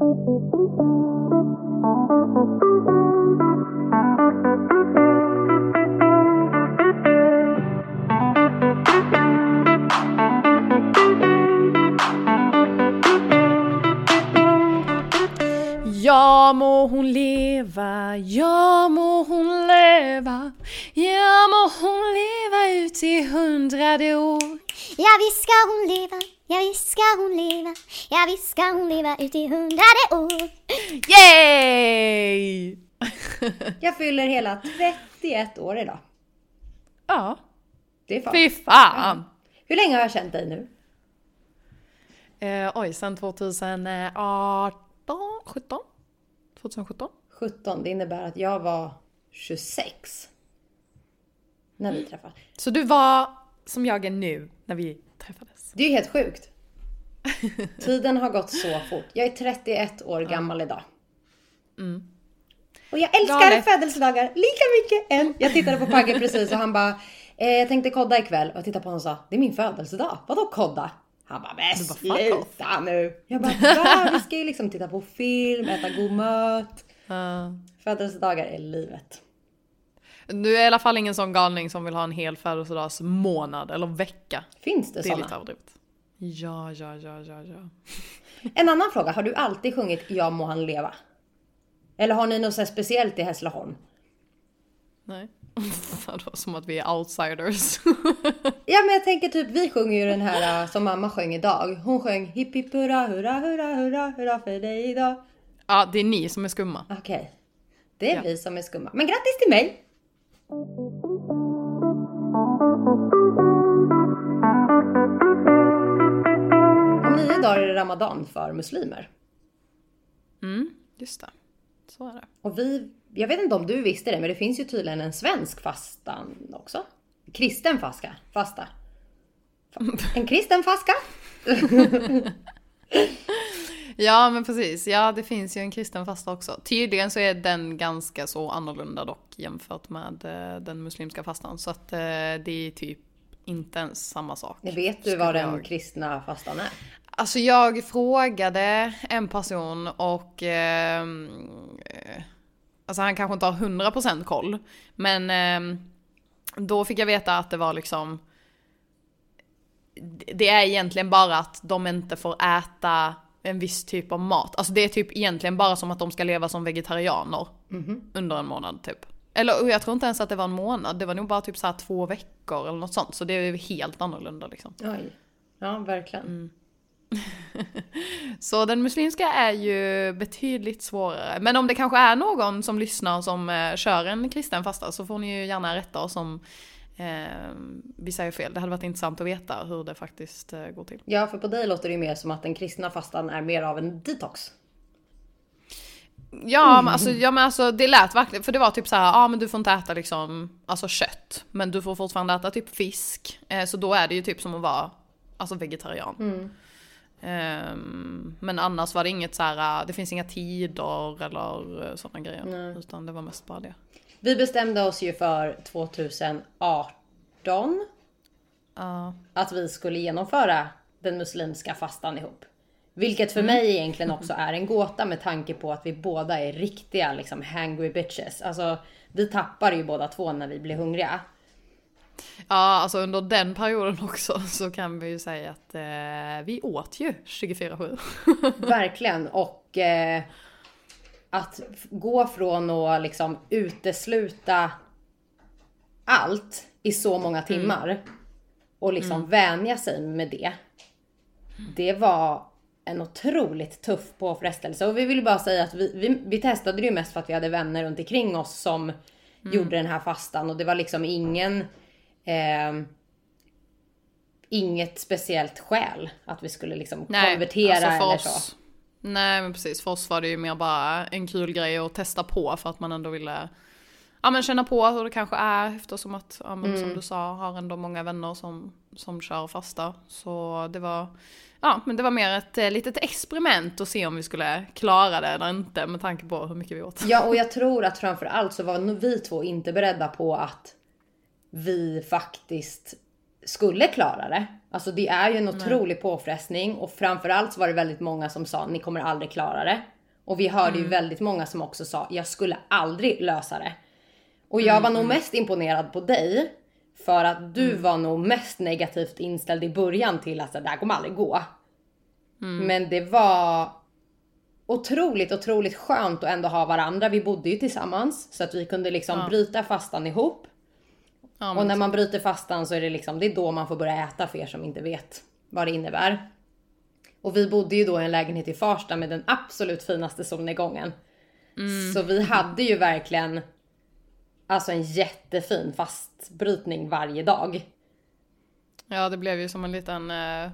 Ja må hon leva, ja må hon leva, ja må hon leva ut i hundrade år. Ja visst ska hon leva, ja visst ska hon leva, ja visst ska hon leva ut i hundrade år. Yay! Jag fyller hela 31 år idag. ja, Det är fan. fy fan! Hur länge har jag känt dig nu? Eh, oj, sen 2018, 17? 2017? 17. Det innebär att jag var 26. När vi träffades. Så du var som jag är nu när vi träffades? Det är ju helt sjukt. Tiden har gått så fort. Jag är 31 år gammal idag. Och jag älskar Galet. födelsedagar lika mycket än... Jag tittade på Pagge precis och han bara, eh, jag tänkte kodda ikväll. Och jag tittade på honom och sa, det är min födelsedag. Vadå kodda? Han bara, men sluta nu. Jag bara, va? Vi ska ju liksom titta på film, äta god mat. Ja. Födelsedagar är livet. Du är i alla fall ingen sån galning som vill ha en hel födelsedagsmånad eller vecka. Finns det Det är lite sådana? överdrivet. Ja, ja, ja, ja, ja. En annan fråga, har du alltid sjungit Ja må han leva? Eller har ni något så speciellt i Hässleholm? Nej. Det var som att vi är outsiders. Ja men jag tänker typ, vi sjunger ju den här äh, som mamma sjöng idag. Hon sjöng hipp hipp hurra hurra hurra hurra hurra för dig idag. ja, det är ni som är skumma. Okej. Det är Ja. vi som är skumma. Men grattis till mig! Om nio dagar är det Ramadan för muslimer. Mm, just det. Så är det. Och vi, jag vet inte om du visste det, men det finns ju tydligen en svensk fastan också. Kristen faska, fasta. Fa- En kristen faska? Ja, men precis. Ja, det finns ju en kristen fasta också. Tydligen så är den ganska så annorlunda dock jämfört med eh, den muslimska fastan. Så att eh, det är typ inte ens samma sak. Vet du vad den kristna fastan är? Alltså jag frågade en person och ehm, eh, Alltså han kanske inte har 100% koll. Men ehm, då fick jag veta att det var liksom Det är egentligen bara att de inte får äta en viss typ av mat. Alltså det är typ egentligen bara som att de ska leva som vegetarianer. Under en månad typ. Eller jag tror inte ens att det var en månad, det var nog bara typ så två veckor eller något sånt. Så det är ju helt annorlunda liksom. Oj. Ja, verkligen. Mm. Så den muslimska är ju betydligt svårare. Men om det kanske är någon som lyssnar som eh, kör en kristen fasta så får ni ju gärna rätta oss om eh, vi säger fel. Det hade varit intressant att veta hur det faktiskt eh, går till. Ja, för på dig låter det ju mer som att den kristna fastan är mer av en detox. Ja, men alltså, ja men alltså det lät verkligen, för det var typ så här, ja ah, men du får inte äta liksom, alltså kött. Men du får fortfarande äta typ fisk. Eh, så då är det ju typ som att vara, alltså vegetarian. Ehm, men annars var det inget så här, det finns inga tider eller sådana grejer. Utan det var mest bara det. Vi bestämde oss ju för 2018 Ja. att vi skulle genomföra den muslimska fastan ihop. Vilket för mig egentligen också är en gåta med tanke på att vi båda är riktiga liksom hangry bitches. Alltså vi tappar ju båda två när vi blir hungriga. Ja, alltså under den perioden också så kan vi ju säga att eh, vi åt ju 24-7. Verkligen. Och eh, att gå från att liksom utesluta allt i så många timmar och liksom vänja sig med det. Det var en otroligt tuff påfrestelse. Och vi vill bara säga att vi, vi, vi testade det ju mest för att vi hade vänner runt omkring oss som gjorde den här fastan och det var liksom ingen eh, Inget speciellt skäl att vi skulle liksom konvertera alltså för eller oss, så. Nej men precis, för oss var det ju mer bara en kul grej att testa på för att man ändå ville Ja men känna på hur det kanske är eftersom att, ja, men, Mm. som du sa, har ändå många vänner som, som kör fasta. Så det var, ja men det var mer ett eh, litet experiment att se om vi skulle klara det eller inte med tanke på hur mycket vi åt. Ja, och jag tror att framför allt så var nog vi två inte beredda på att vi faktiskt skulle klara det. Alltså det är ju en otrolig påfrestning och framförallt så var det väldigt många som sa ni kommer aldrig klara det. Och vi hörde ju väldigt många som också sa jag skulle aldrig lösa det. Och jag var nog mest imponerad på dig för att du var nog mest negativt inställd i början till att det här kommer aldrig gå. Men det var otroligt, otroligt skönt att ändå ha varandra. Vi bodde ju tillsammans så att vi kunde liksom bryta fastan ihop. Ja, Och när man bryter fastan så är det liksom, det är då man får börja äta för er som inte vet vad det innebär. Och vi bodde ju då i en lägenhet i Farsta med den absolut finaste solnedgången. Så vi hade ju verkligen alltså en jättefin fastbrytning varje dag. Ja, det blev ju som en liten... Eh,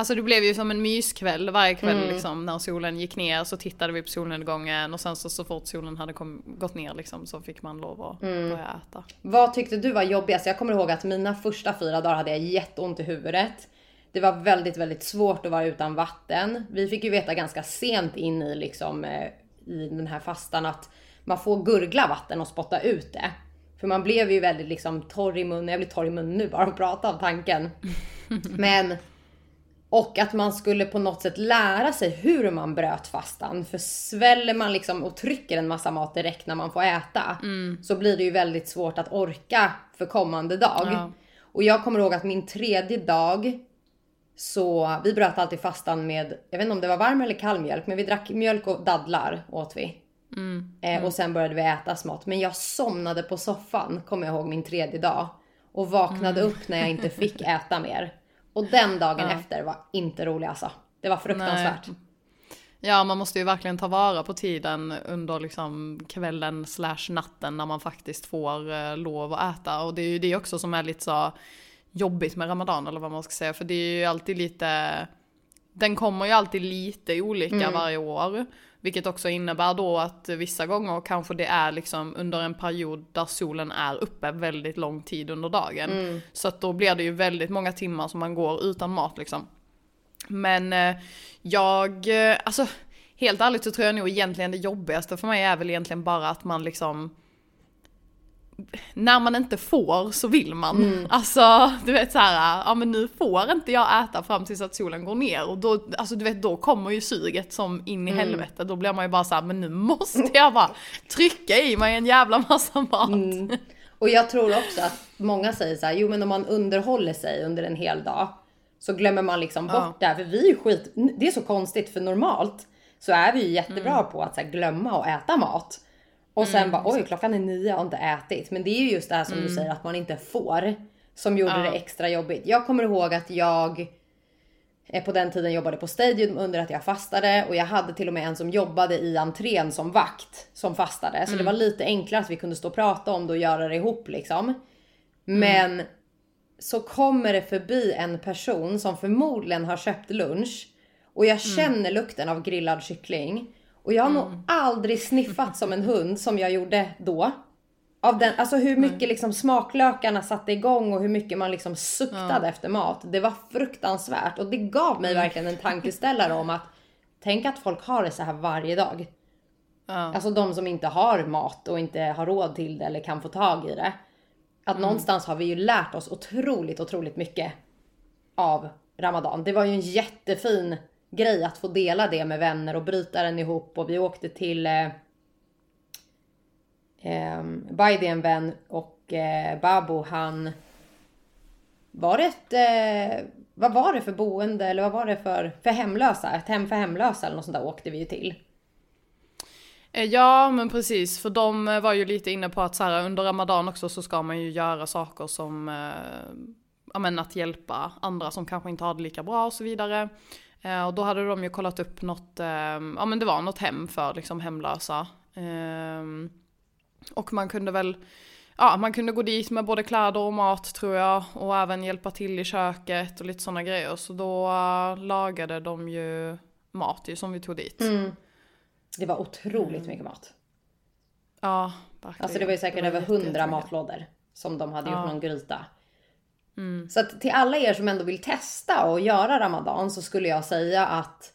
alltså det blev ju som en myskväll varje kväll liksom. När solen gick ner så tittade vi på solnedgången och sen så, så fort solen hade kom, gått ner liksom så fick man lov att börja äta. Vad tyckte du var jobbigast? Jag kommer ihåg att mina första fyra dagar hade jag jätteont i huvudet. Det var väldigt, väldigt svårt att vara utan vatten. Vi fick ju veta ganska sent in i liksom eh, i den här fastan att man får gurgla vatten och spotta ut det. För man blev ju väldigt liksom torr i munnen. Jag blir torr i munnen nu bara att prata av tanken. Men och att man skulle på något sätt lära sig hur man bröt fastan. För sväller man liksom och trycker en massa mat direkt när man får äta. Så blir det ju väldigt svårt att orka för kommande dag. Ja. Och jag kommer ihåg att min tredje dag så vi bröt alltid fastan med, jag vet inte om det var varm eller kall mjölk, men vi drack mjölk och dadlar åt vi. Eh, och sen började vi äta smått. Men jag somnade på soffan, kommer jag ihåg min tredje dag. Och vaknade upp när jag inte fick äta mer. Och den dagen efter var inte rolig alltså. Det var fruktansvärt. Ja, man måste ju verkligen ta vara på tiden under liksom kvällen slash natten när man faktiskt får eh, lov att äta. Och det är ju det också som är lite så jobbigt med Ramadan eller vad man ska säga. För det är ju alltid lite, den kommer ju alltid lite olika varje år. Vilket också innebär då att vissa gånger kanske det är liksom under en period där solen är uppe väldigt lång tid under dagen. Så att då blir det ju väldigt många timmar som man går utan mat liksom. Men eh, jag, eh, alltså helt ärligt så tror jag nog egentligen det jobbigaste för mig är väl egentligen bara att man liksom när man inte får så vill man. Alltså du vet så här, ja men nu får inte jag äta fram tills att solen går ner och då, alltså du vet då kommer ju suget som in i helvete. Då blir man ju bara så här, men nu måste jag bara trycka i mig en jävla massa mat. Och jag tror också att många säger så här, jo men om man underhåller sig under en hel dag så glömmer man liksom bort Ja. det här. För vi är ju skit, det är så konstigt för normalt så är vi ju jättebra på att så här, glömma att äta mat. Och sen bara oj klockan är nio har inte ätit. Men det är ju just det här som du säger att man inte får. Som gjorde Ja. det extra jobbigt. Jag kommer ihåg att jag eh, på den tiden jobbade på Stadium under att jag fastade och jag hade till och med en som jobbade i entrén som vakt som fastade. Så det var lite enklare att vi kunde stå och prata om det och göra det ihop liksom. Men så kommer det förbi en person som förmodligen har köpt lunch och jag känner lukten av grillad kyckling. Och jag har nog aldrig sniffat som en hund som jag gjorde då. Av den, alltså hur mycket liksom smaklökarna satte igång och hur mycket man liksom suktade efter mat. Det var fruktansvärt och det gav mig verkligen en tankeställare om att tänk att folk har det så här varje dag. Ja. Alltså de som inte har mat och inte har råd till det eller kan få tag i det. Att någonstans har vi ju lärt oss otroligt, otroligt mycket av Ramadan. Det var ju en jättefin grej att få dela det med vänner och bryta den ihop och vi åkte till eh, eh, en vän och eh, Babo han var det ett, eh, vad var det för boende eller vad var det för, för hemlösa? Ett hem för hemlösa eller något sånt där åkte vi ju till. Eh, ja men precis, för de eh, var ju lite inne på att så här, under Ramadan också så ska man ju göra saker som eh, ja, men att hjälpa andra som kanske inte har det lika bra och så vidare. Eh, och då hade de ju kollat upp något, eh, ja men det var något hem för liksom hemlösa. Eh, och man kunde väl, ja man kunde gå dit med både kläder och mat tror jag. Och även hjälpa till i köket och lite sådana grejer. Så då eh, lagade de ju mat ju som vi tog dit. Det var otroligt mycket mat. Ja, verkligen. Alltså det var ju säkert över jätte- 100 jättemycket. matlådor som de hade gjort Ja. någon gryta. Så att till alla er som ändå vill testa och göra Ramadan så skulle jag säga att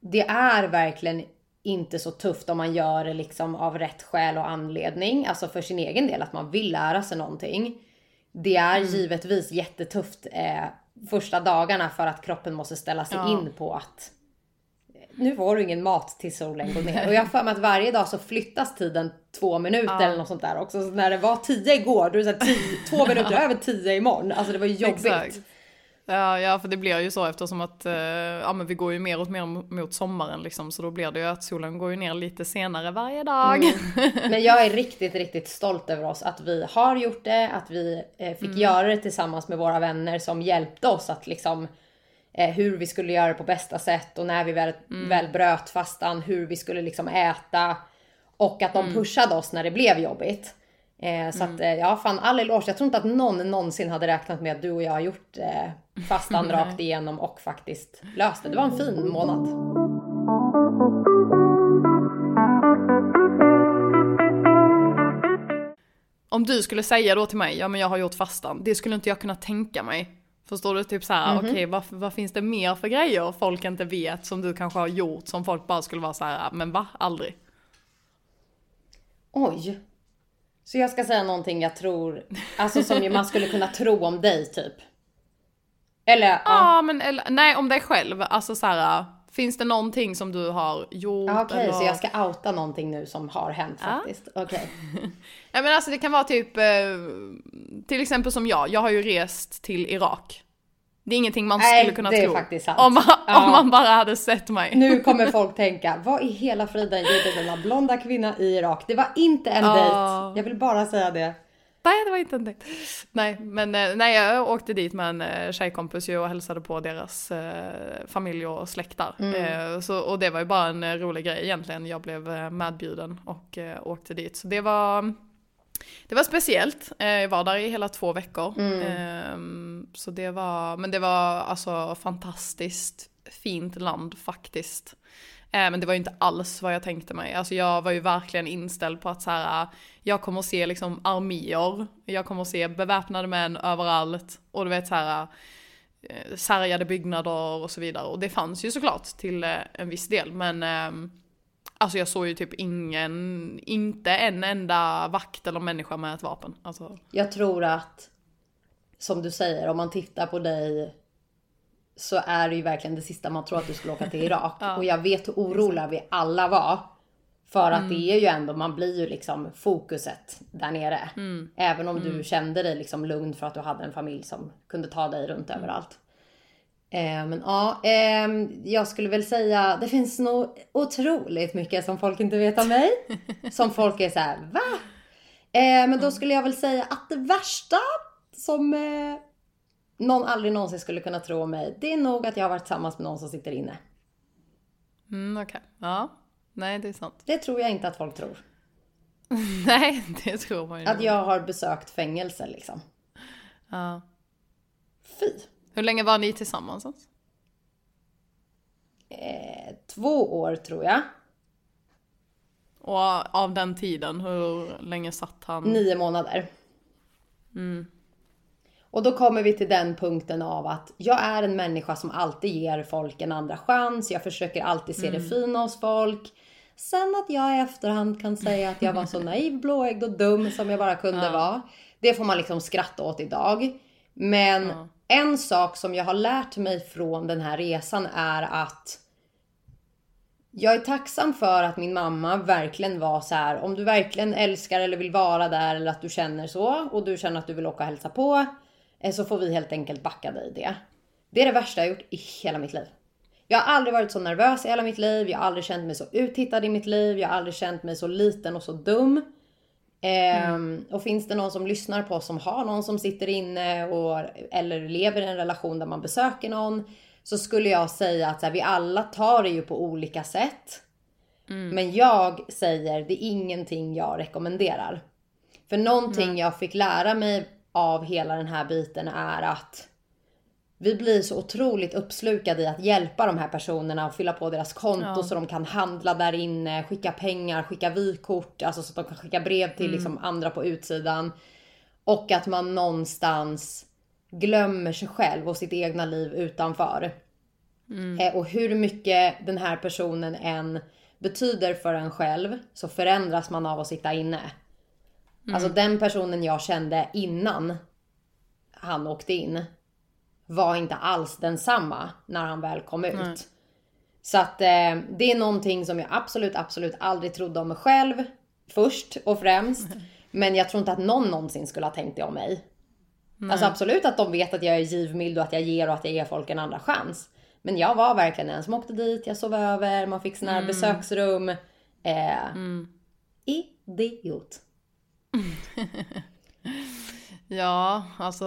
det är verkligen inte så tufft om man gör det liksom av rätt skäl och anledning. Alltså för sin egen del att man vill lära sig någonting. det är Mm. givetvis jättetufft eh, första dagarna för att kroppen måste ställa sig Ja. in på att nu får du ingen mat till solen går ner. Och jag har för mig att varje dag så flyttas tiden två minuter eller något sånt där också. Så när det var tio igår, då är det så tio, två minuter över tio imorgon. Alltså det var jobbigt. Exakt. Ja, ja, för det blir ju så eftersom att eh, ja, men vi går ju mer och mer mot sommaren liksom, så då blir det ju att solen går ju ner lite senare varje dag. Men jag är riktigt, riktigt stolt över oss att vi har gjort det, att vi eh, fick göra det tillsammans med våra vänner som hjälpte oss att liksom hur vi skulle göra det på bästa sätt och när vi väl, väl bröt fastan, hur vi skulle liksom äta och att de pushade oss när det blev jobbigt. Eh, så att eh, ja, fan all eloge. Jag tror inte att någon någonsin hade räknat med att du och jag har gjort eh, fastan rakt igenom och faktiskt löst det. Det var en fin månad. Om du skulle säga då till mig, ja men jag har gjort fastan, det skulle inte jag kunna tänka mig. Förstår du? Typ så här, okej vad, vad finns det mer för grejer folk inte vet som du kanske har gjort som folk bara skulle vara så här, men va? Aldrig. Oj. Så jag ska säga någonting jag tror, alltså som man skulle kunna tro om dig typ. Eller ja. Ja men eller, nej om dig själv, alltså så här, finns det någonting som du har gjort? Ja, Okej, eller... så jag ska outa någonting nu som har hänt faktiskt. Okej. Ja men alltså det kan vara typ, eh, till exempel som jag, jag har ju rest till Irak. Det är ingenting man Nej, skulle kunna det är tro. faktiskt sant. Om man, Ja. om man bara hade sett mig. Nu kommer folk tänka, vad i hela friden gjorde denna blonda kvinna i Irak? Det var inte en Ja. dejt. Jag vill bara säga det. Nej det var inte en dejt. Nej men eh, nej, jag åkte dit med en eh, tjejkompis och hälsade på deras eh, familj och släktar. Eh, så, och det var ju bara en eh, rolig grej egentligen. Jag blev medbjuden och eh, åkte dit. Så det var det var speciellt. Jag var där i hela två veckor. Ehm, så det var, men det var alltså fantastiskt fint land faktiskt. Eh, men det var ju inte alls vad jag tänkte mig. Alltså jag var ju verkligen inställd på att så här, ah, jag kommer att se liksom arméer, jag kommer att se beväpnade män överallt och du vet så här eh, sargade byggnader och så vidare. Och det fanns ju såklart till eh, en viss del men ehm, Alltså jag såg ju typ ingen, inte en enda vakt eller människa med ett vapen. Alltså, Jag tror att, som du säger, om man tittar på dig så är det ju verkligen det sista man tror att du skulle åka till Irak. Och jag vet hur oroliga vi alla var. För att det är ju ändå, man blir ju liksom fokuset där nere. Även om du kände dig liksom lugn för att du hade en familj som kunde ta dig runt överallt. Eh, men ja, ehm, jag skulle väl säga, det finns nog otroligt mycket som folk inte vet om mig. som folk är så här, va? Eh, men då skulle jag väl säga att det värsta som eh, någon aldrig någonsin skulle kunna tro om mig, det är nog att jag har varit tillsammans med någon som sitter inne. mm, okej. Ja. Nej, det är sant. Det tror jag inte att folk tror. Nej, det tror man ju. Att jag har besökt fängelse liksom. Ja. Fy! Hur länge var ni tillsammans? Eh, två år tror jag. Och av den tiden, hur länge satt han? Nio månader. Och då kommer vi till den punkten av att jag är en människa som alltid ger folk en andra chans. Jag försöker alltid se det fina hos folk. Sen att jag i efterhand kan säga att jag var så naiv, blåögd och dum som jag bara kunde vara. Det får man liksom skratta åt idag. Men en sak som jag har lärt mig från den här resan är att jag är tacksam för att min mamma verkligen var så här. Om du verkligen älskar eller vill vara där eller att du känner så och du känner att du vill åka och hälsa på. Eh, Så får vi helt enkelt backa dig i det. Det är det värsta jag gjort i hela mitt liv. Jag har aldrig varit så nervös i hela mitt liv. Jag har aldrig känt mig så uttittad i mitt liv. Jag har aldrig känt mig så liten och så dum. Ehm, och finns det någon som lyssnar på oss som har någon som sitter inne och, eller lever i en relation där man besöker någon. Så skulle jag säga att så här, vi alla tar det ju på olika sätt. Men jag säger, det är ingenting jag rekommenderar. För någonting jag fick lära mig av hela den här biten är att vi blir så otroligt uppslukade i att hjälpa de här personerna och fylla på deras konto så de kan handla där inne, skicka pengar, skicka vykort, alltså så att de kan skicka brev till liksom andra på utsidan. Och att man någonstans glömmer sig själv och sitt egna liv utanför. Eh, och hur mycket den här personen än betyder för en själv så förändras man av att sitta inne. Alltså den personen jag kände innan han åkte in var inte alls densamma när han väl kom ut. Nej. Så att eh, det är någonting som jag absolut, absolut aldrig trodde om mig själv först och främst. Men jag tror inte att någon någonsin skulle ha tänkt det om mig. Alltså absolut att de vet att jag är givmild och att jag ger och att jag ger folk en andra chans. Men jag var verkligen en som åkte dit, jag sov över, man fick såna här besöksrum. Eh, Idiot. Ja, alltså,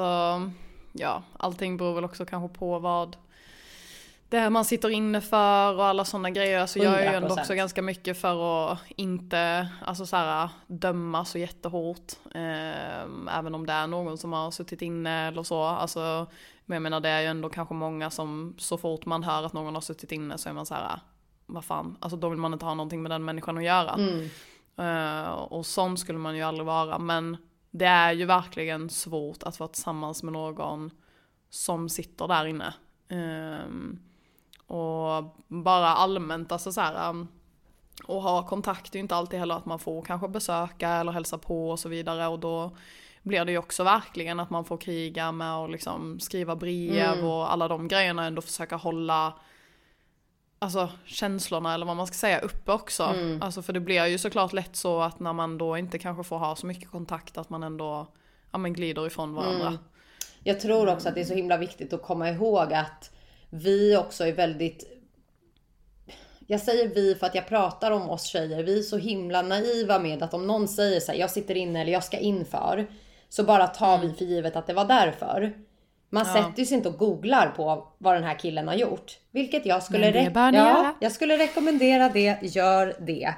ja, allting beror väl också kanske på vad det är man sitter inne för och alla sådana grejer. Alltså jag är ju ändå 100%. också ganska mycket för att inte, alltså så här, döma så jättehårt. Eh, även om det är någon som har suttit inne eller så. Alltså, men jag menar det är ju ändå kanske många som så fort man hör att någon har suttit inne så är man så här, vad fan, alltså då vill man inte ha någonting med den människan att göra. Eh, och sån skulle man ju aldrig vara. Men det är ju verkligen svårt att vara tillsammans med någon som sitter där inne. Ehm, och bara allmänt, alltså så här, och ha kontakt är ju inte alltid heller att man får kanske besöka eller hälsa på och så vidare. Och då blir det ju också verkligen att man får kriga med och liksom skriva brev och alla de grejerna ändå försöka hålla alltså känslorna eller vad man ska säga uppe också. Alltså för det blir ju såklart lätt så att när man då inte kanske får ha så mycket kontakt att man ändå ja, men glider ifrån varandra. Jag tror också att det är så himla viktigt att komma ihåg att vi också är väldigt jag säger vi för att jag pratar om oss tjejer. Vi är så himla naiva med att om någon säger så här, jag sitter inne eller jag ska inför. Så bara tar vi för givet att det var därför. Man sätter ju sig inte och googlar på vad den här killen har gjort. Vilket jag skulle, re- ja, jag skulle rekommendera det. Gör det.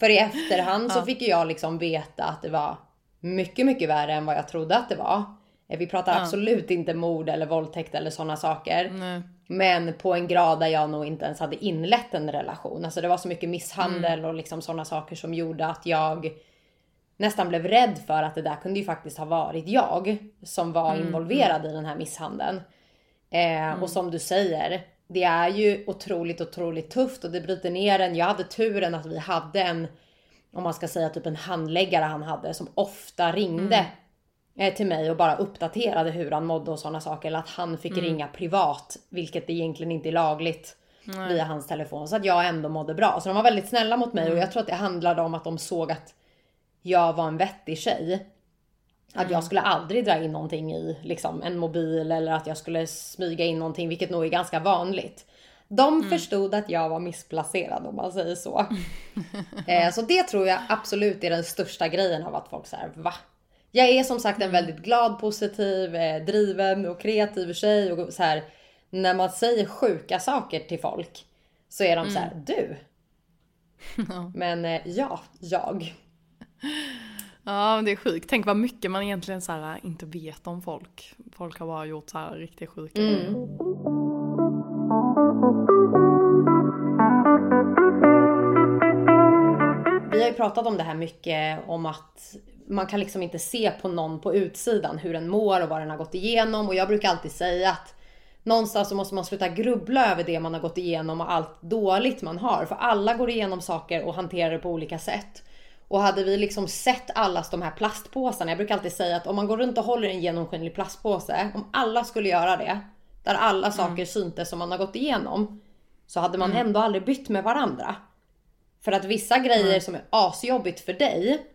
För i efterhand så fick jag liksom veta att det var mycket, mycket värre än vad jag trodde att det var. Eh, Vi pratar absolut inte mord eller våldtäkt eller sådana saker. Nej. Men på en grad där jag nog inte ens hade inlett en relation. Alltså det var så mycket misshandel och liksom sådana saker som gjorde att jag nästan blev rädd för att det där kunde ju faktiskt ha varit jag som var involverad i den här misshandeln. Eh, Och som du säger, det är ju otroligt, otroligt tufft och det bryter ner en. Jag hade turen att vi hade en, om man ska säga typ en handläggare han hade som ofta ringde eh, till mig och bara uppdaterade hur han mådde och sådana saker. Eller att han fick ringa privat, vilket egentligen inte är lagligt via hans telefon. Så att jag ändå mådde bra. Så de var väldigt snälla mot mig och jag tror att det handlade om att de såg att jag var en vettig tjej. Att jag skulle aldrig dra in någonting i liksom, en mobil eller att jag skulle smyga in någonting, vilket nog är ganska vanligt. De förstod att jag var missplacerad om man säger så. eh, så det tror jag absolut är den största grejen av att folk säger va? Jag är som sagt en väldigt glad, positiv, eh, driven och kreativ tjej och så här. När man säger sjuka saker till folk så är de så här, du. Men eh, ja, jag. Ja, men det är sjukt. Tänk vad mycket man egentligen så här, inte vet om folk. Folk har bara gjort så här riktigt sjuka grejer. Vi har ju pratat om det här mycket om att man kan liksom inte se på någon på utsidan hur den mår och vad den har gått igenom. Och jag brukar alltid säga att någonstans så måste man sluta grubbla över det man har gått igenom och allt dåligt man har. För alla går igenom saker och hanterar det på olika sätt. Och hade vi liksom sett allas de här plastpåsarna. Jag brukar alltid säga att om man går runt och håller en genomskinlig plastpåse. Om alla skulle göra det. Där alla saker syntes som man har gått igenom. Så hade man ändå aldrig bytt med varandra. För att vissa grejer som är asjobbigt för dig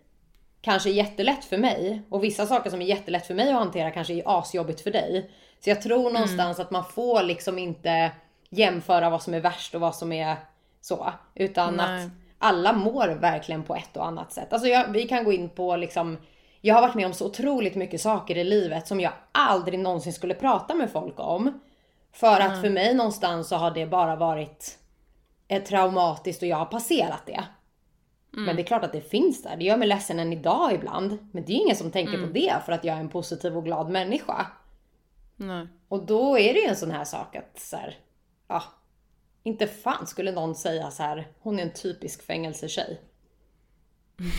kanske är jättelätt för mig. Och vissa saker som är jättelätt för mig att hantera kanske är asjobbigt för dig. Så jag tror någonstans att man får liksom inte jämföra vad som är värst och vad som är så. Utan Nej. att alla mår verkligen på ett och annat sätt. Alltså jag, vi kan gå in på liksom jag har varit med om så otroligt mycket saker i livet som jag aldrig någonsin skulle prata med folk om. För att för mig någonstans så har det bara varit ett traumatiskt och jag har passerat det. Men det är klart att det finns där. Det gör mig ledsen än idag ibland. Men det är ingen som tänker på det för att jag är en positiv och glad människa. Nej. Och då är det ju en sån här sak att så här, ja, inte fan skulle någon säga så här, hon är en typisk fängelsetjej.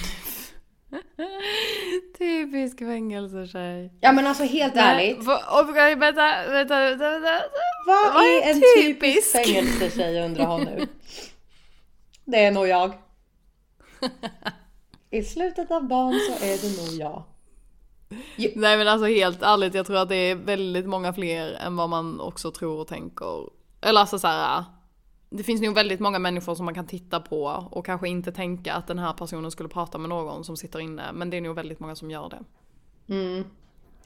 Typisk fängelsetjej. Ja men alltså helt ärligt. Nej, va- och, vänta, vänta, vänta, vänta. Vad Vad är en typisk? typisk fängelsetjej undrar hon nu. Det är nog jag. I slutet av dagen så är det nog jag. Nej men alltså helt ärligt, jag tror att det är väldigt många fler än vad man också tror och tänker. Eller alltså så här, det finns nog väldigt många människor som man kan titta på och kanske inte tänka att den här personen skulle prata med någon som sitter inne. Men det är nog väldigt många som gör det.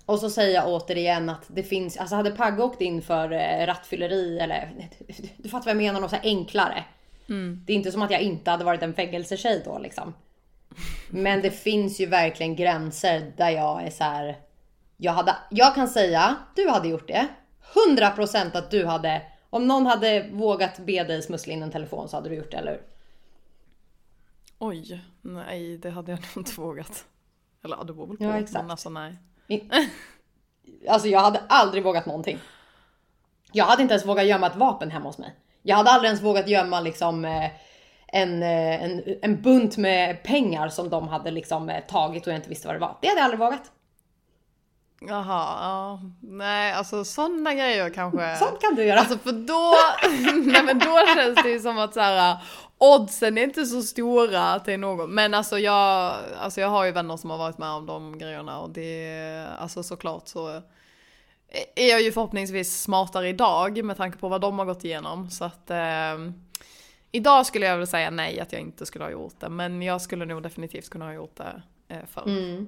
Och så säger jag återigen att det finns, alltså hade Pagge åkt in för eh, rattfylleri eller du fattar vad jag menar, något så enklare. Det är inte som att jag inte hade varit en fängelsetjej då liksom. Men det finns ju verkligen gränser där jag är så här. Jag, hade, jag kan säga, du hade gjort det. 100% att du hade, om någon hade vågat be dig smussla in en telefon så hade du gjort det, eller hur? Oj, nej det hade jag nog inte vågat. Eller det beror väl på. Ja, exakt. Men alltså nej. Alltså jag hade aldrig vågat någonting. Jag hade inte ens vågat gömma ett vapen hemma hos mig. Jag hade aldrig ens vågat gömma liksom eh, en, eh, en, en bunt med pengar som de hade liksom eh, tagit och jag inte visste vad det var. Det hade jag aldrig vågat. Jaha, ja. Nej alltså sådana grejer kanske. Sånt kan du göra. Alltså för då, nej men då känns det ju som att så här, oddsen är inte så stora är någon. Men alltså jag, alltså jag har ju vänner som har varit med om de grejerna och det, alltså såklart så är jag ju förhoppningsvis smartare idag med tanke på vad de har gått igenom. Så att eh, idag skulle jag väl säga nej att jag inte skulle ha gjort det. Men jag skulle nog definitivt kunna ha gjort det eh, förr. Mm.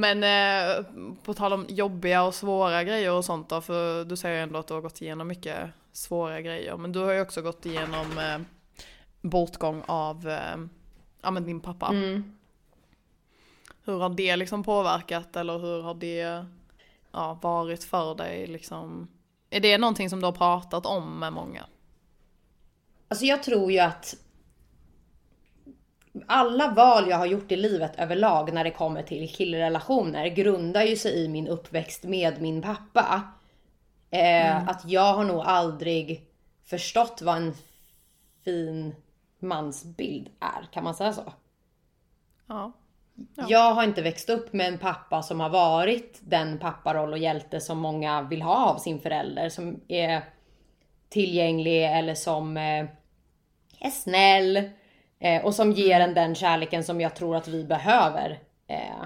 Men eh, på tal om jobbiga och svåra grejer och sånt då, för du säger ändå att du har gått igenom mycket svåra grejer. Men du har ju också gått igenom eh, bortgång av eh, ja, men din pappa. Mm. Hur har det liksom påverkat eller hur har det ja, varit för dig liksom? Är det någonting som du har pratat om med många? Alltså jag tror ju att alla val jag har gjort i livet överlag när det kommer till killrelationer grundar ju sig i min uppväxt med min pappa. Eh, Att jag har nog aldrig förstått vad en fin mansbild är, kan man säga så? Ja. Jag har inte växt upp med en pappa som har varit den papparoll och hjälte som många vill ha av sin förälder. Som är tillgänglig eller som eh, är snäll. Eh, och som ger en den kärleken som jag tror att vi behöver. Eh,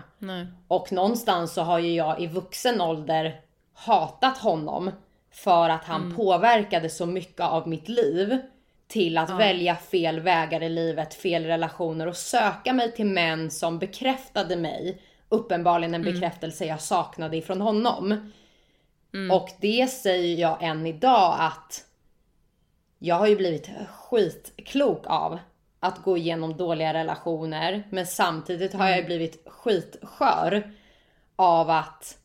och någonstans så har ju jag i vuxen ålder hatat honom. För att han påverkade så mycket av mitt liv. Till att välja fel vägar i livet, fel relationer och söka mig till män som bekräftade mig. Uppenbarligen en bekräftelse jag saknade ifrån honom. Och det säger jag än idag att jag har ju blivit skitklok av att gå igenom dåliga relationer. Men samtidigt har jag ju blivit skitskör av att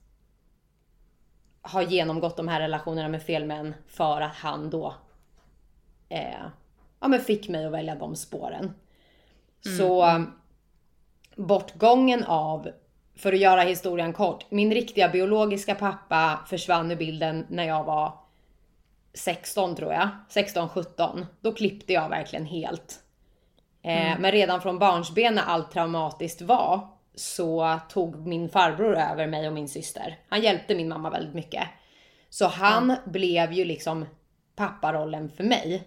ha genomgått de här relationerna med fel män för att han då eh, ja, men fick mig att välja de spåren. Så bortgången av, för att göra historien kort, min riktiga biologiska pappa försvann ur bilden när jag var 16 tror jag. 16-17. Då klippte jag verkligen helt. Eh, Men redan från barnsben när allt traumatiskt var så tog min farbror över mig och min syster. Han hjälpte min mamma väldigt mycket. Så han blev ju liksom papparollen för mig.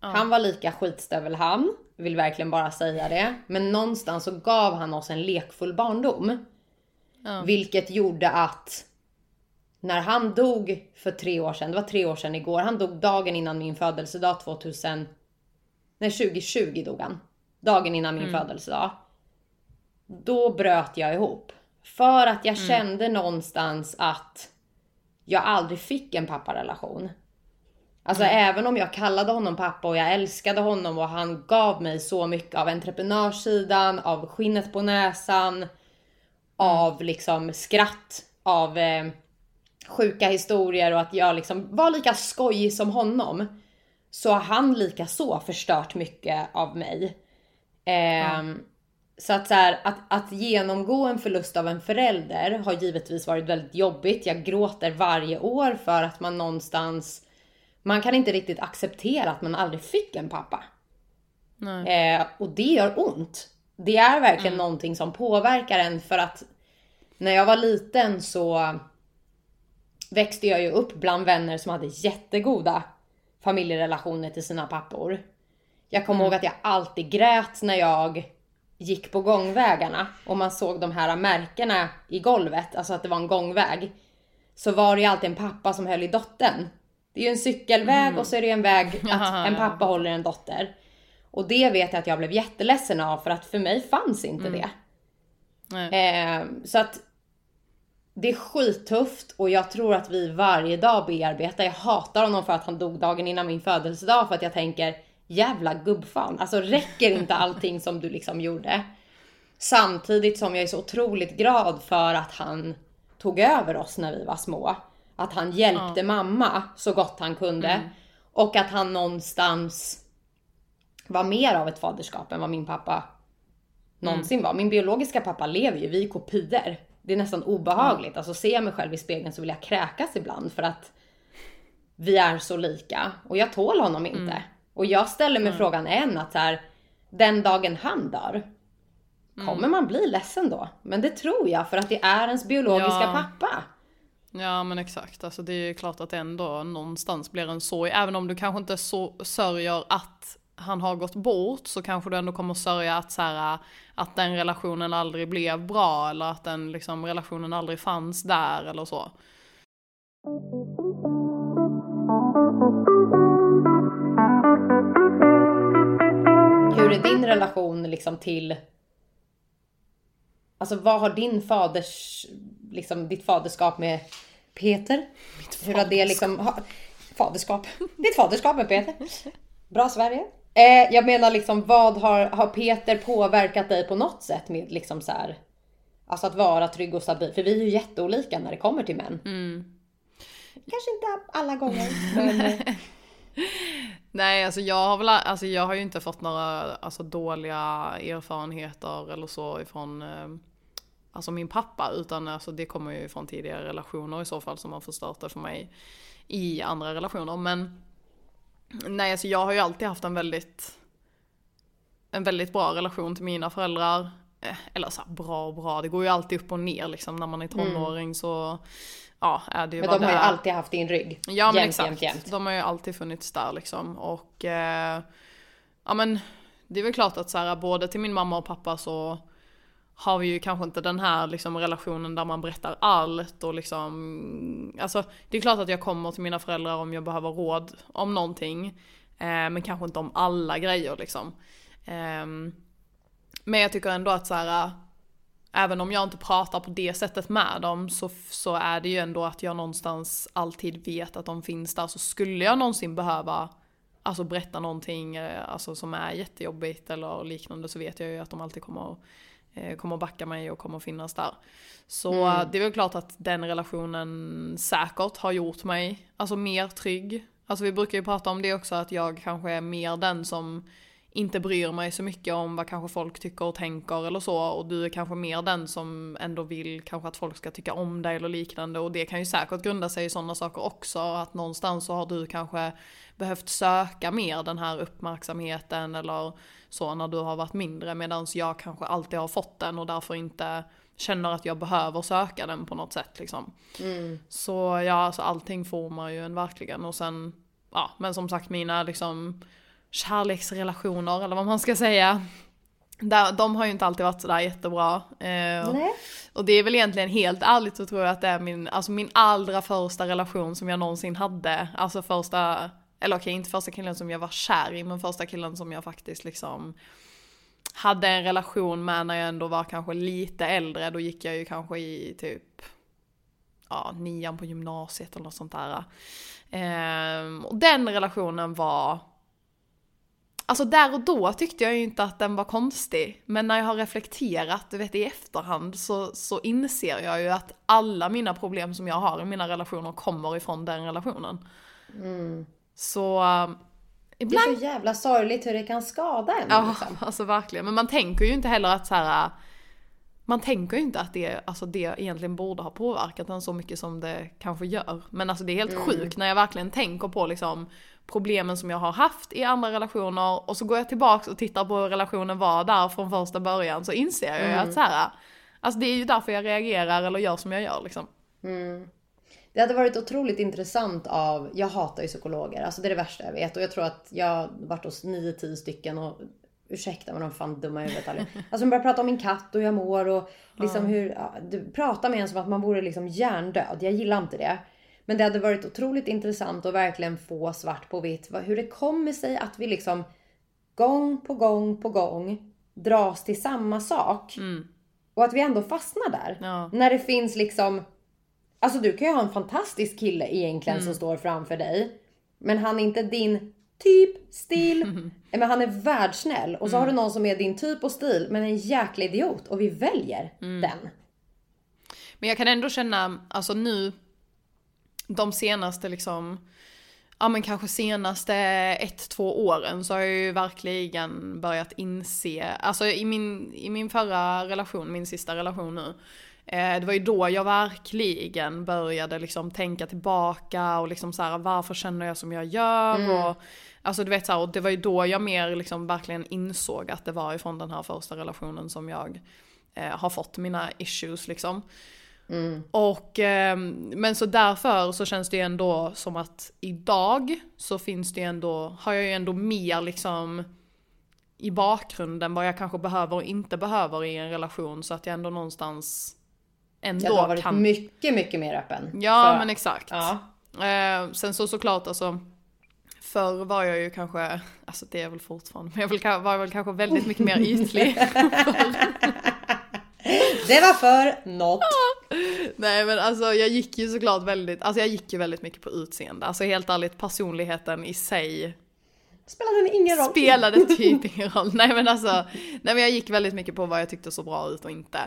Han var lika skitstövel han, vill verkligen bara säga det. Men någonstans så gav han oss en lekfull barndom. Vilket gjorde att när han dog för tre år sedan, det var tre år sedan igår, han dog dagen innan min födelsedag 2000, nej 2020 dog han. Dagen innan min födelsedag. Då bröt jag ihop. För att jag kände någonstans att jag aldrig fick en papparelation. Alltså även om jag kallade honom pappa och jag älskade honom och han gav mig så mycket av entreprenörssidan, av skinnet på näsan, av liksom skratt, av eh, sjuka historier och att jag liksom var lika skojig som honom. Så har han lika så förstört mycket av mig. Ehm, Så att, så här, att, att genomgå en förlust av en förälder har givetvis varit väldigt jobbigt. Jag gråter varje år för att man någonstans, man kan inte riktigt acceptera att man aldrig fick en pappa. Eh, och det gör ont. Det är verkligen någonting som påverkar en för att när jag var liten så växte jag ju upp bland vänner som hade jättegoda familjerelationer till sina pappor. Jag kommer ihåg att jag alltid grät när jag gick på gångvägarna och man såg de här märkena i golvet, alltså att det var en gångväg. Så var det ju alltid en pappa som höll i dottern. Det är ju en cykelväg och så är det en väg att en pappa håller en dotter. Och det vet jag att jag blev jätteledsen av för att för mig fanns inte det. Nej. Eh, så att det är skittufft och jag tror att vi varje dag bearbetar. Jag hatar honom för att han dog dagen innan min födelsedag för att jag tänker jävla gubbfan. Alltså räcker inte allting som du liksom gjorde? Samtidigt som jag är så otroligt glad för att han tog över oss när vi var små. Att han hjälpte mamma så gott han kunde. Och att han någonstans var mer av ett faderskap än vad min pappa någonsin var. Min biologiska pappa lever ju, vi är kopior. Det är nästan obehagligt. Alltså ser jag mig själv i spegeln så vill jag kräkas ibland för att vi är så lika. Och jag tål honom inte. Och jag ställer mig frågan än att så här, den dagen han dör, kommer man bli ledsen då? Men det tror jag för att det är ens biologiska Ja. pappa. Ja men exakt, alltså det är ju klart att det ändå någonstans blir en sorg. Även om du kanske inte så sörjer att han har gått bort så kanske du ändå kommer sörja att, så här, att den relationen aldrig blev bra eller att den liksom, relationen aldrig fanns där eller så. Hur är din relation liksom till... Alltså vad har din faders, liksom ditt faderskap med Peter? Hur har det liksom... Ha, faderskap. Ditt faderskap med Peter. Bra Sverige. Eh, jag menar liksom vad har, har Peter påverkat dig på något sätt med liksom så här... Alltså att vara trygg och stabil. För vi är ju jätteolika när det kommer till män. Kanske inte alla gånger. Men, Nej, alltså jag har väl, alltså jag har ju inte fått några alltså, dåliga erfarenheter eller så ifrån eh, alltså min pappa, utan alltså, det kommer ju från tidigare relationer i så fall som har förstört det för mig i andra relationer. Men nej, alltså jag har ju alltid haft en väldigt, en väldigt bra relation till mina föräldrar. Eh, Eller så här, bra och bra, det går ju alltid upp och ner liksom när man är tonåring så ja, är det ju men de har ju alltid haft din rygg. Ja men Jämt, exakt. jämt, jämt. De har ju alltid funnits där liksom. Och eh, ja men det är väl klart att så här, både till min mamma och pappa så har vi ju kanske inte den här liksom, relationen där man berättar allt och liksom, alltså det är klart att jag kommer till mina föräldrar om jag behöver råd om någonting. Eh, men kanske inte om alla grejer liksom. eh, men jag tycker ändå att så här, även om jag inte pratar på det sättet med dem så, så är det ju ändå att jag någonstans alltid vet att de finns där. Så skulle jag någonsin behöva alltså berätta någonting eh, alltså, som är jättejobbigt eller liknande så vet jag ju att de alltid kommer, att kommer backa mig och kommer finnas där. Så Mm. det är väl klart att den relationen säkert har gjort mig alltså, mer trygg. Alltså vi brukar ju prata om det också att jag kanske är mer den som inte bryr mig så mycket om vad kanske folk tycker och tänker eller så och du är kanske mer den som ändå vill kanske att folk ska tycka om dig eller liknande och det kan ju säkert grunda sig i sådana saker också att någonstans så har du kanske behövt söka mer den här uppmärksamheten eller så när du har varit mindre medan jag kanske alltid har fått den och därför inte känner att jag behöver söka den på något sätt liksom. Så ja, alltså allting formar ju en verkligen och sen, ja men som sagt mina liksom kärleksrelationer eller vad man ska säga. Där, de har ju inte alltid varit sådär jättebra. Eh, Nej. och det är väl egentligen helt ärligt så tror jag att det är min, alltså min allra första relation som jag någonsin hade. Alltså första, eller okej inte första killen som jag var kär i men första killen som jag faktiskt liksom hade en relation med när jag ändå var kanske lite äldre. Då gick jag ju kanske i typ ja, nian på gymnasiet eller något sånt där. Ehm, och den relationen var Alltså där och då tyckte jag ju inte att den var konstig. Men när jag har reflekterat, du vet i efterhand, så, så inser jag ju att alla mina problem som jag har i mina relationer kommer ifrån den relationen. Mm. Så eh, Det ibland är så jävla sorgligt hur det kan skada en. Ja, Liksom. alltså verkligen. Men man tänker ju inte heller att så här. Man tänker ju inte att det, alltså det egentligen borde ha påverkat en så mycket som det kanske gör. Men alltså det är helt sjukt när jag verkligen tänker på liksom problemen som jag har haft i andra relationer och så går jag tillbaks och tittar på hur relationen var där från första början så inser jag ju att så här. Alltså det är ju därför jag reagerar eller gör som jag gör liksom. Det hade varit otroligt intressant av, jag hatar ju psykologer, alltså det är det värsta jag vet. Och jag tror att jag har varit hos 9-10 stycken och ursäkta men de fan dumma i huvudet alla. Alltså de börjar prata om min katt och hur jag mår och liksom hur, ja, du pratar med en som att man vore liksom hjärndöd. Jag gillar inte det. Men det hade varit otroligt intressant att verkligen få svart på vitt hur det kommer sig att vi liksom gång på gång på gång dras till samma sak. Och att vi ändå fastnar där. Ja. När det finns liksom Alltså du kan ju ha en fantastisk kille egentligen som står framför dig. Men han är inte din typ, stil. Men han är världssnäll. Och så har du någon som är din typ och stil men en jäkla idiot. Och vi väljer den. Men jag kan ändå känna, alltså nu, de senaste liksom, ja men kanske senaste ett, två åren så har jag ju verkligen börjat inse, alltså i min, i min förra relation, min sista relation nu, det var ju då jag verkligen började liksom tänka tillbaka och liksom så här, varför känner jag som jag gör? Och, alltså du vet så här, och det var ju då jag mer liksom verkligen insåg att det var ifrån den här första relationen som jag eh, har fått mina issues liksom. Och, ehm, men så därför så känns det ju ändå som att idag så finns det ju ändå, har jag ju ändå mer liksom i bakgrunden vad jag kanske behöver och inte behöver i en relation så att jag ändå någonstans Jag ändå har varit kan... mycket, mycket mer öppen. Ja För- men exakt. Ja. Eh, sen så såklart alltså Förr var jag ju kanske, alltså det är väl fortfarande, men jag var väl kanske väldigt mycket mer ytlig. Det var för något. Nej men alltså jag gick ju såklart väldigt, alltså jag gick ju väldigt mycket på utseende. Alltså helt ärligt personligheten i sig Spelade ingen roll. spelade typ ingen roll. Nej men alltså, nej men jag gick väldigt mycket på vad jag tyckte så bra ut och inte.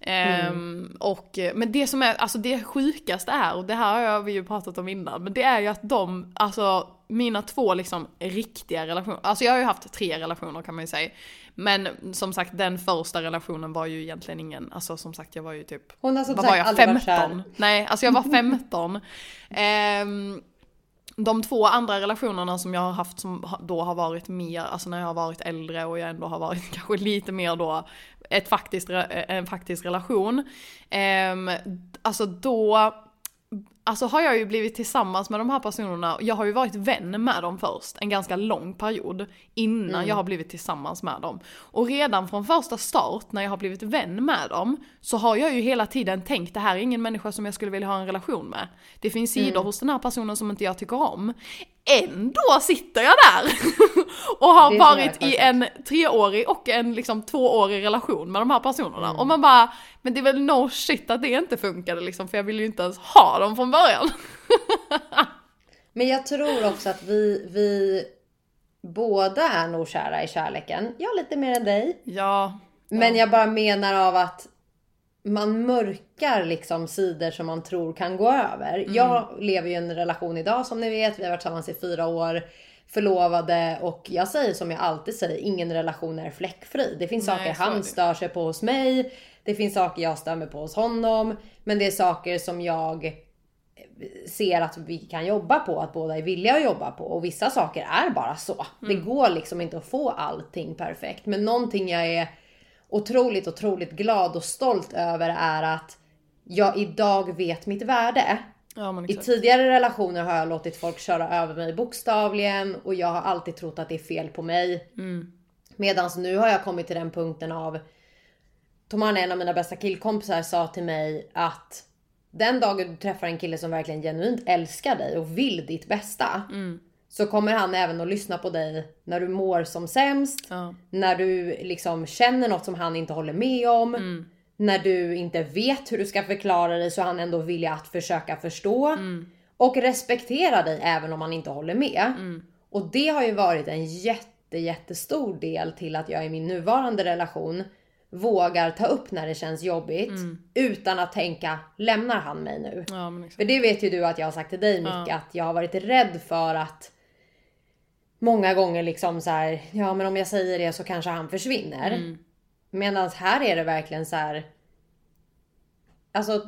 Ehm, och, men det som är, alltså det sjukaste är, och det här har vi ju pratat om innan, men det är ju att de, alltså mina två liksom riktiga relationer, alltså jag har ju haft tre relationer kan man ju säga. Men som sagt den första relationen var ju egentligen ingen, alltså som sagt jag var ju typ Hon har som vad sagt var jag, aldrig varit 15? kär. Nej, alltså jag var 15. Ehm, de två andra relationerna som jag har haft som då har varit mer, alltså när jag har varit äldre och jag ändå har varit kanske lite mer då ett faktiskt, en faktisk relation. Ehm, alltså då, alltså har jag ju blivit tillsammans med de här personerna, jag har ju varit vän med dem först, en ganska lång period, innan jag har blivit tillsammans med dem. Och redan från första start, när jag har blivit vän med dem, så har jag ju hela tiden tänkt det här är ingen människa som jag skulle vilja ha en relation med. Det finns sidor hos den här personen som inte jag tycker om. Ändå sitter jag där! och har varit i en treårig och en liksom tvåårig relation med de här personerna. Och man bara, men det är väl no shit att det inte funkade liksom, för jag ville ju inte ens ha dem från början. Men jag tror också att vi, vi båda är nog kära i kärleken. Jag lite mer än dig. ja, Men jag bara menar av att man mörkar liksom sidor som man tror kan gå över. Mm. Jag lever ju i en relation idag som ni vet. Vi har varit tillsammans i fyra år. Förlovade och jag säger som jag alltid säger, ingen relation är fläckfri. Det finns Nej, saker han det. stör sig på hos mig. Det finns saker jag stör mig på hos honom. Men det är saker som jag ser att vi kan jobba på, att båda är villiga att jobba på. Och vissa saker är bara så. Det går liksom inte att få allting perfekt. Men någonting jag är otroligt, otroligt glad och stolt över är att jag idag vet mitt värde. ja I tidigare relationer har jag låtit folk köra över mig bokstavligen och jag har alltid trott att det är fel på mig. Medan nu har jag kommit till den punkten av Tomarna, en av mina bästa killkompisar, sa till mig att den dagen du träffar en kille som verkligen genuint älskar dig och vill ditt bästa. Så kommer han även att lyssna på dig när du mår som sämst. Ja. När du liksom känner något som han inte håller med om. När du inte vet hur du ska förklara dig så han ändå villig att försöka förstå. Och respektera dig även om han inte håller med. Och det har ju varit en jätte, jättestor del till att jag i min nuvarande relation vågar ta upp när det känns jobbigt. Utan att tänka, lämnar han mig nu? Ja. För det vet ju du att jag har sagt till dig mycket att jag har varit rädd för att många gånger liksom så här, ja men om jag säger det så kanske han försvinner. Mm. Medan här är det verkligen så här. Alltså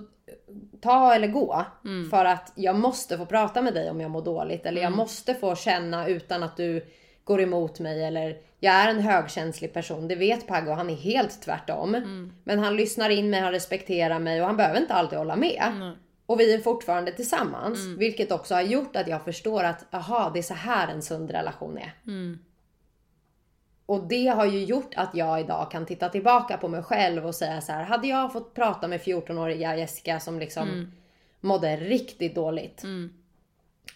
ta eller gå. Mm. För att jag måste få prata med dig om jag mår dåligt. Eller jag Mm. måste få känna utan att du går emot mig. Eller jag är en högkänslig person. Det vet Paggo. Han är helt tvärtom. Mm. Men han lyssnar in mig, han respekterar mig och han behöver inte alltid hålla med. Och vi är fortfarande tillsammans. Mm. Vilket också har gjort att jag förstår att aha, det är så här en sund relation är. Mm. Och det har ju gjort att jag idag kan titta tillbaka på mig själv och säga så här. Hade jag fått prata med 14-åriga Jessica som liksom Mm. mådde riktigt dåligt.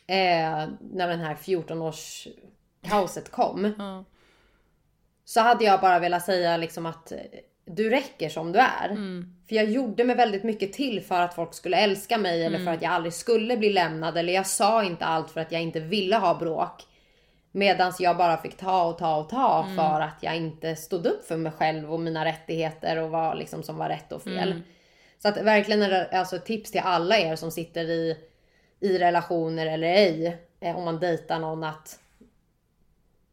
Eh, när den här 14-års kaoset kom. Ja. Så hade jag bara velat säga liksom att du räcker som du är. Mm. För jag gjorde mig väldigt mycket till för att folk skulle älska mig eller Mm. för att jag aldrig skulle bli lämnad. Eller jag sa inte allt för att jag inte ville ha bråk. Medans jag bara fick ta och ta och ta Mm. för att jag inte stod upp för mig själv och mina rättigheter och vad liksom som var rätt och fel. Mm. Så att verkligen är alltså ett tips till alla er som sitter i, i relationer eller ej. Eh, om man dejtar någon att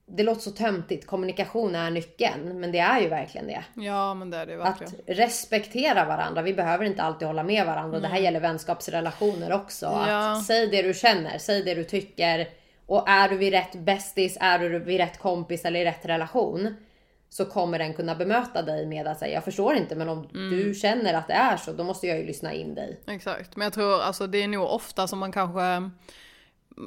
det låter så töntigt, kommunikation är nyckeln. Men det är ju verkligen det. ja men det är det ju Att verkligen. respektera varandra. Vi behöver inte alltid hålla med varandra. Det här gäller vänskapsrelationer också. Mm. Ja. Att säg det du känner, säg det du tycker. Och är du vid rätt bästis, är du vid rätt kompis eller i rätt relation. Så kommer den kunna bemöta dig med att säga jag förstår inte men om Mm. du känner att det är så då måste jag ju lyssna in dig. Exakt, men jag tror alltså det är nog ofta som man kanske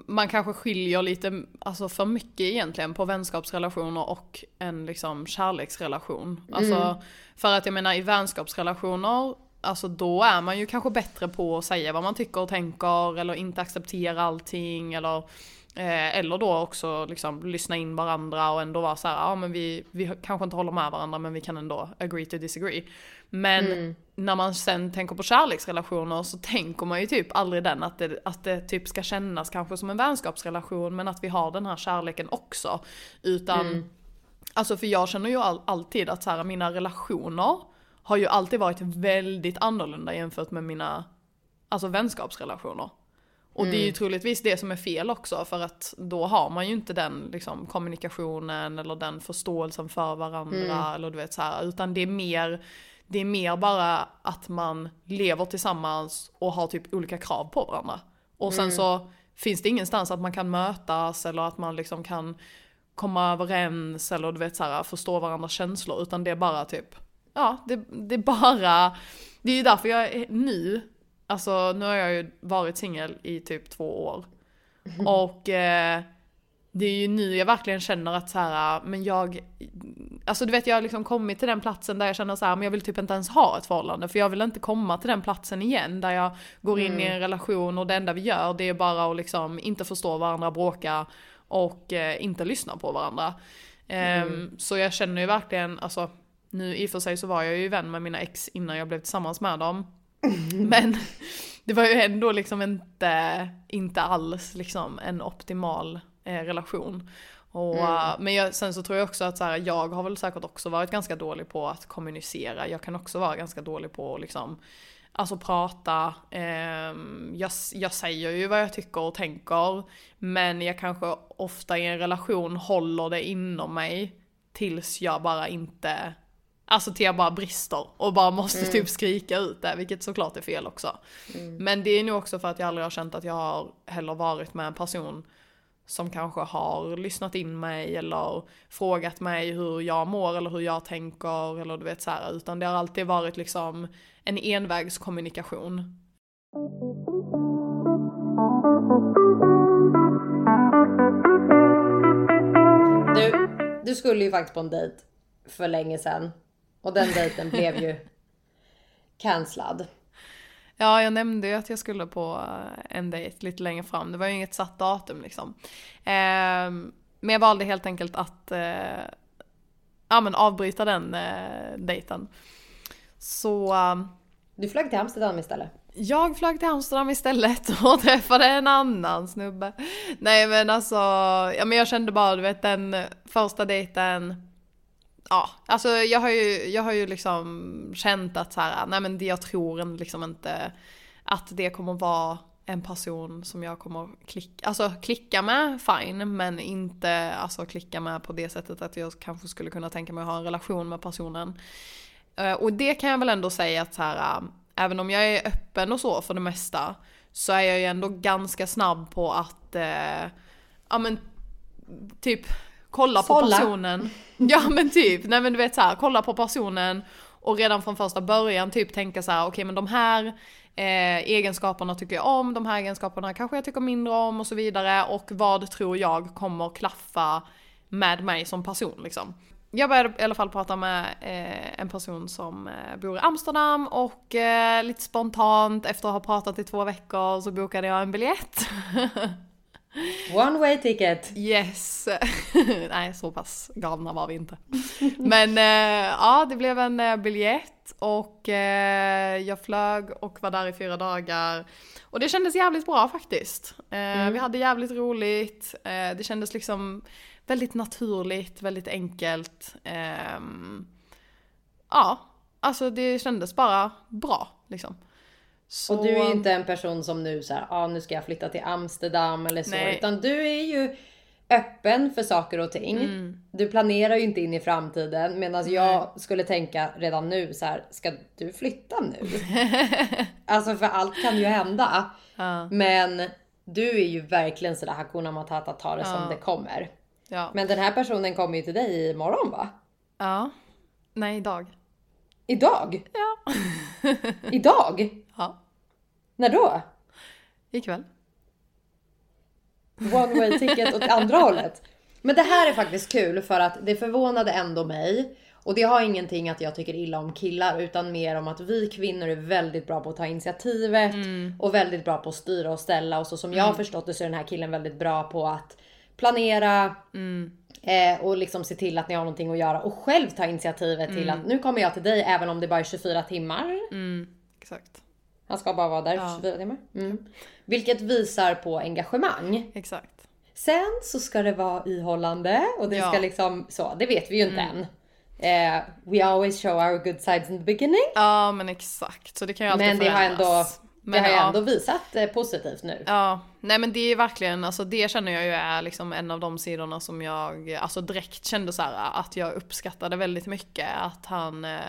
man kanske skiljer lite, alltså för mycket egentligen på vänskapsrelationer och en liksom kärleksrelation. Alltså, för att jag menar i vänskapsrelationer, alltså då är man ju kanske bättre på att säga vad man tycker och tänker eller inte acceptera allting eller eh, eller då också liksom lyssna in varandra och ändå vara så här, ja men vi, vi kanske inte håller med varandra men vi kan ändå agree to disagree. Men när man sen tänker på kärleksrelationer så tänker man ju typ aldrig den att det, att det typ ska kännas kanske som en vänskapsrelation men att vi har den här kärleken också. Utan, alltså för jag känner ju all, alltid att så här, mina relationer har ju alltid varit väldigt annorlunda jämfört med mina alltså vänskapsrelationer. Och det är ju troligtvis det som är fel också för att då har man ju inte den liksom, kommunikationen eller den förståelsen för varandra eller du vet så här, utan det är mer det är mer bara att man lever tillsammans och har typ olika krav på varandra. Och sen så finns det ingenstans att man kan mötas eller att man liksom kan komma överens eller du vet så här, förstå varandras känslor utan det är bara typ, ja det, det är bara, det är ju därför jag är nu, alltså nu har jag ju varit singel i typ två år. Och eh, det är ju nu jag verkligen känner att så här, men jag, alltså du vet jag har liksom kommit till den platsen där jag känner så här, men jag vill typ inte ens ha ett förhållande för jag vill inte komma till den platsen igen där jag går in i en relation och det enda vi gör det är bara att liksom inte förstå varandra, bråka och eh, inte lyssna på varandra. Ehm, Så jag känner ju verkligen, alltså nu i och för sig så var jag ju vän med mina ex innan jag blev tillsammans med dem. Men det var ju ändå liksom inte, inte alls liksom en optimal eh, relation. Och, eh, Men jag, sen så tror jag också att så här, jag har väl säkert också varit ganska dålig på att kommunicera. Jag kan också vara ganska dålig på att liksom, alltså prata. Ehm, jag, jag säger ju vad jag tycker och tänker. Men jag kanske ofta i en relation håller det inom mig tills jag bara inte Alltså till jag bara brister och bara måste typ skrika ut det, vilket såklart är fel också. Men det är nog också för att jag aldrig har känt att jag har heller varit med en person som kanske har lyssnat in mig eller frågat mig hur jag mår eller hur jag tänker eller du vet så här, utan det har alltid varit liksom en envägskommunikation. Du, du skulle ju faktiskt på en dejt för länge sedan. Och den dejten blev ju cancellad. Ja, jag nämnde ju att jag skulle på eh, en dejt lite längre fram. Det var ju inget satt datum liksom. Ehm, men jag valde helt enkelt att eh, ja, men avbryta den eh, dejten. Så eh, Du flög till Amsterdam istället. jag flög till Amsterdam istället och träffade en annan snubbe. Nej men alltså, ja men jag kände bara du vet den första dejten Ja, alltså jag har ju, jag har ju liksom känt att så här, nej men det jag tror liksom inte att det kommer vara en person som jag kommer klicka, alltså klicka med, fine, men inte alltså klicka med på det sättet att jag kanske skulle kunna tänka mig att ha en relation med personen. Eh, och det kan jag väl ändå säga att så här, eh, även om jag är öppen och så för det mesta, så är jag ju ändå ganska snabb på att, eh, ja men typ kolla på personen. Ja men typ, nej men du vet så här, kolla på personen Och redan från första början typ tänka så här: okej men de här eh, egenskaperna tycker jag om, de här egenskaperna kanske jag tycker mindre om och så vidare. Och vad tror jag kommer klaffa med mig som person liksom. Jag började i alla fall prata med eh, en person som eh, bor i Amsterdam och eh, lite spontant efter att ha pratat i två veckor så bokade jag en biljett. One way ticket. Yes! Nej, så pass galna var vi inte. Men eh, ja, det blev en eh, biljett och eh, jag flög och var där i fyra dagar. Och det kändes jävligt bra faktiskt. Eh, Vi hade jävligt roligt, eh, det kändes liksom väldigt naturligt, väldigt enkelt. Ehm, ja, alltså det kändes bara bra liksom. Så, Och du är inte en person som nu så här, ah, nu ska jag flytta till Amsterdam eller så. Nej. Utan du är ju öppen för saker och ting. Mm. Du planerar ju inte in i framtiden. Medan jag skulle tänka redan nu så här, ska du flytta nu? alltså för allt kan ju hända. Ja. Men du är ju verkligen sådär Hakuna Matata, ta det som Ja. det kommer. Ja. Men den här personen kommer ju till dig imorgon va? ja. Nej, idag. Idag? Ja. Idag? Ja. När då? Ikväll. One way ticket åt andra hållet. Men det här är faktiskt kul för att det förvånade ändå mig. Och det har ingenting att jag tycker illa om killar utan mer om att vi kvinnor är väldigt bra på att ta initiativet och väldigt bra på att styra och ställa och så som jag har förstått det så är den här killen väldigt bra på att planera eh, och liksom se till att ni har någonting att göra och själv ta initiativet till att nu kommer jag till dig även om det bara är 24 timmar. Exakt. Han ska bara vara där Ja. 24 timmar. Mm. Vilket visar på engagemang. Exakt. Sen så ska det vara ihållande och det Ja. ska liksom så, det vet vi ju inte än. Eh, we always show our good sides in the beginning. Ja men exakt. Så det kan ju alltid Men det har ändå, förändras. det Men har ju ja. ändå visat eh, positivt nu. Ja, nej men det är verkligen, alltså det känner jag ju är liksom en av de sidorna som jag, alltså direkt kände så här att jag uppskattade väldigt mycket att han, eh,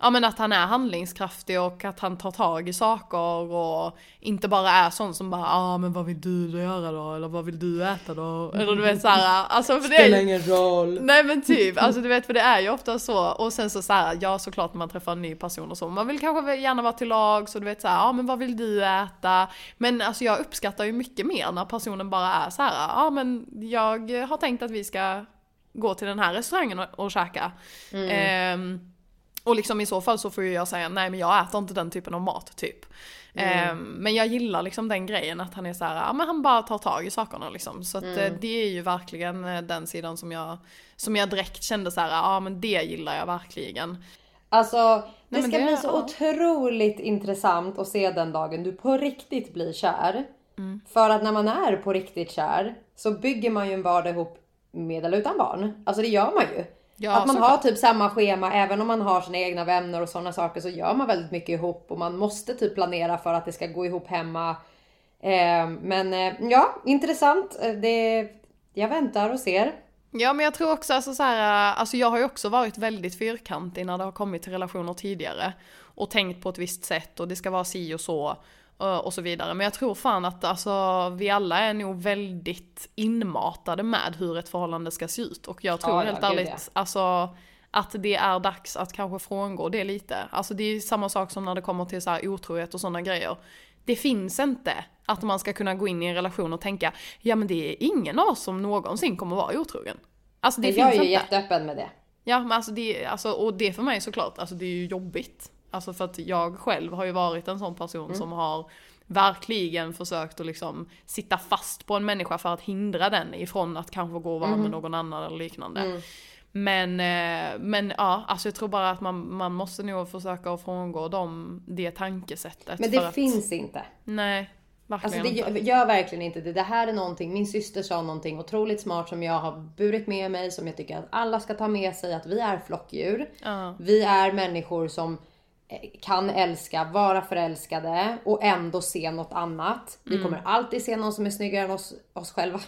ja men att han är handlingskraftig och att han tar tag i saker och inte bara är sån som bara, ja ah, men vad vill du göra då? Eller vad vill du äta då? Eller du vet såhär, alltså för det är ingen roll. Nej men typ, alltså du vet för det är ju ofta så och sen så såhär, ja såklart när man träffar en ny person och så, man vill kanske gärna vara till lag så du vet såhär, ja men vad vill du äta? Men alltså jag uppskattar ju mycket mer när personen bara är så här, ja men jag har tänkt att vi ska gå till den här restaurangen och, och käka. Ehm, och liksom i så fall så får ju jag säga, nej men jag äter inte den typen av mat typ. Ehm, men jag gillar liksom den grejen att han är så här, ja men han bara tar tag i sakerna liksom. Så att eh, det är ju verkligen eh, den sidan som jag, som jag direkt kände så här, ja men det gillar jag verkligen. Alltså det ska det- bli så ja. otroligt intressant att se den dagen du på riktigt blir kär. Mm. För att när man är på riktigt kär så bygger man ju en vardag ihop med eller utan barn. Alltså det gör man ju. Ja, att man har typ samma schema även om man har sina egna vänner och sådana saker så gör man väldigt mycket ihop och man måste typ planera för att det ska gå ihop hemma. Eh, men eh, ja, intressant. Eh, Det, jag väntar och ser. Ja men jag tror också alltså så här, alltså jag har ju också varit väldigt fyrkantig när det har kommit till relationer tidigare. Och tänkt på ett visst sätt och det ska vara si och så. Eh, Och så vidare. Men jag tror fan att alltså, vi alla är nog väldigt inmatade med hur ett förhållande ska se ut. Och jag tror Ja, helt ärligt, ja. alltså att det är dags att kanske frångå det lite. Alltså det är samma sak som när det kommer till så här otrohet och sådana grejer. Det finns inte att man ska kunna gå in i en relation och tänka, ja men det är ingen av oss som någonsin kommer vara otrogen. Alltså det jag finns är ju inte. jätteöppen med det. Ja men alltså det, alltså, och det för mig såklart, alltså det är ju jobbigt. Alltså för att jag själv har ju varit en sån person Mm. som har verkligen försökt att liksom sitta fast på en människa för att hindra den ifrån att kanske gå och vara Mm. med någon annan eller liknande. Men, eh, men ja, alltså jag tror bara att man, man måste nog försöka att frångå dem, det tankesättet. Men det att, finns inte. Nej, verkligen Alltså det inte. gör, gör verkligen inte det. Det här är någonting, min syster sa någonting otroligt smart som jag har burit med mig, som jag tycker att alla ska ta med sig, att vi är flockdjur. Ja. Vi är människor som kan älska, vara förälskade och ändå se något annat. Vi Mm. kommer alltid se någon som är snyggare än oss, oss själva.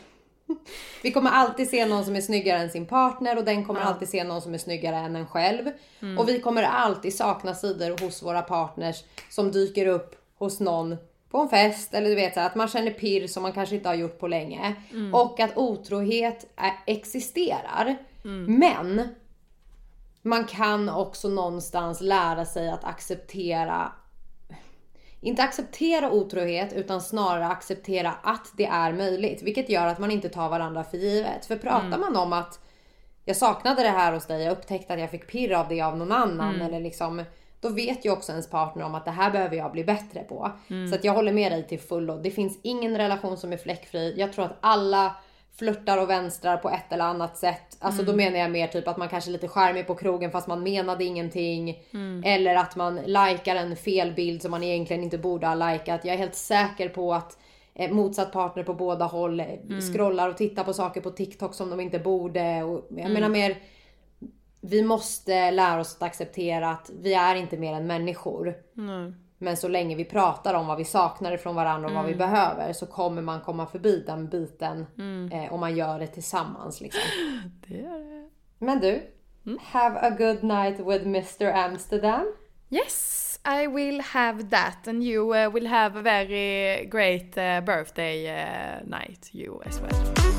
Vi kommer alltid se någon som är snyggare än sin partner och den kommer alltid se någon som är snyggare än en själv. Mm. Och vi kommer alltid sakna sidor hos våra partners som dyker upp hos någon på en fest eller du vet så att man känner pirr som man kanske inte har gjort på länge. Mm. Och att otrohet är, existerar. Men man kan också någonstans lära sig att acceptera inte acceptera otrohet utan snarare acceptera att det är möjligt. Vilket gör att man inte tar varandra för givet. För pratar man om att jag saknade det här hos dig, jag upptäckte att jag fick pirr av det av någon annan. Eller liksom, då vet ju också ens partner om att det här behöver jag bli bättre på. Så att jag håller med dig till fullo. Det finns ingen relation som är fläckfri. Jag tror att alla flörtar och vänstrar på ett eller annat sätt. Alltså då menar jag mer typ att man kanske är lite charmig på krogen fast man menade ingenting. Eller att man likar en felbild som man egentligen inte borde ha likat. Jag är helt säker på att eh, motsatt partner på båda håll eh, scrollar och tittar på saker på TikTok som de inte borde. Och jag menar mer vi måste lära oss att acceptera att vi är inte mer än människor. Men så länge vi pratar om vad vi saknar ifrån varandra och vad vi behöver så kommer man komma förbi den biten eh, om man gör det tillsammans. Liksom. Det är det. Men du, have a good night with Mr Amsterdam. Yes, I will have that and you uh, will have a very great uh, birthday uh, night, you as well.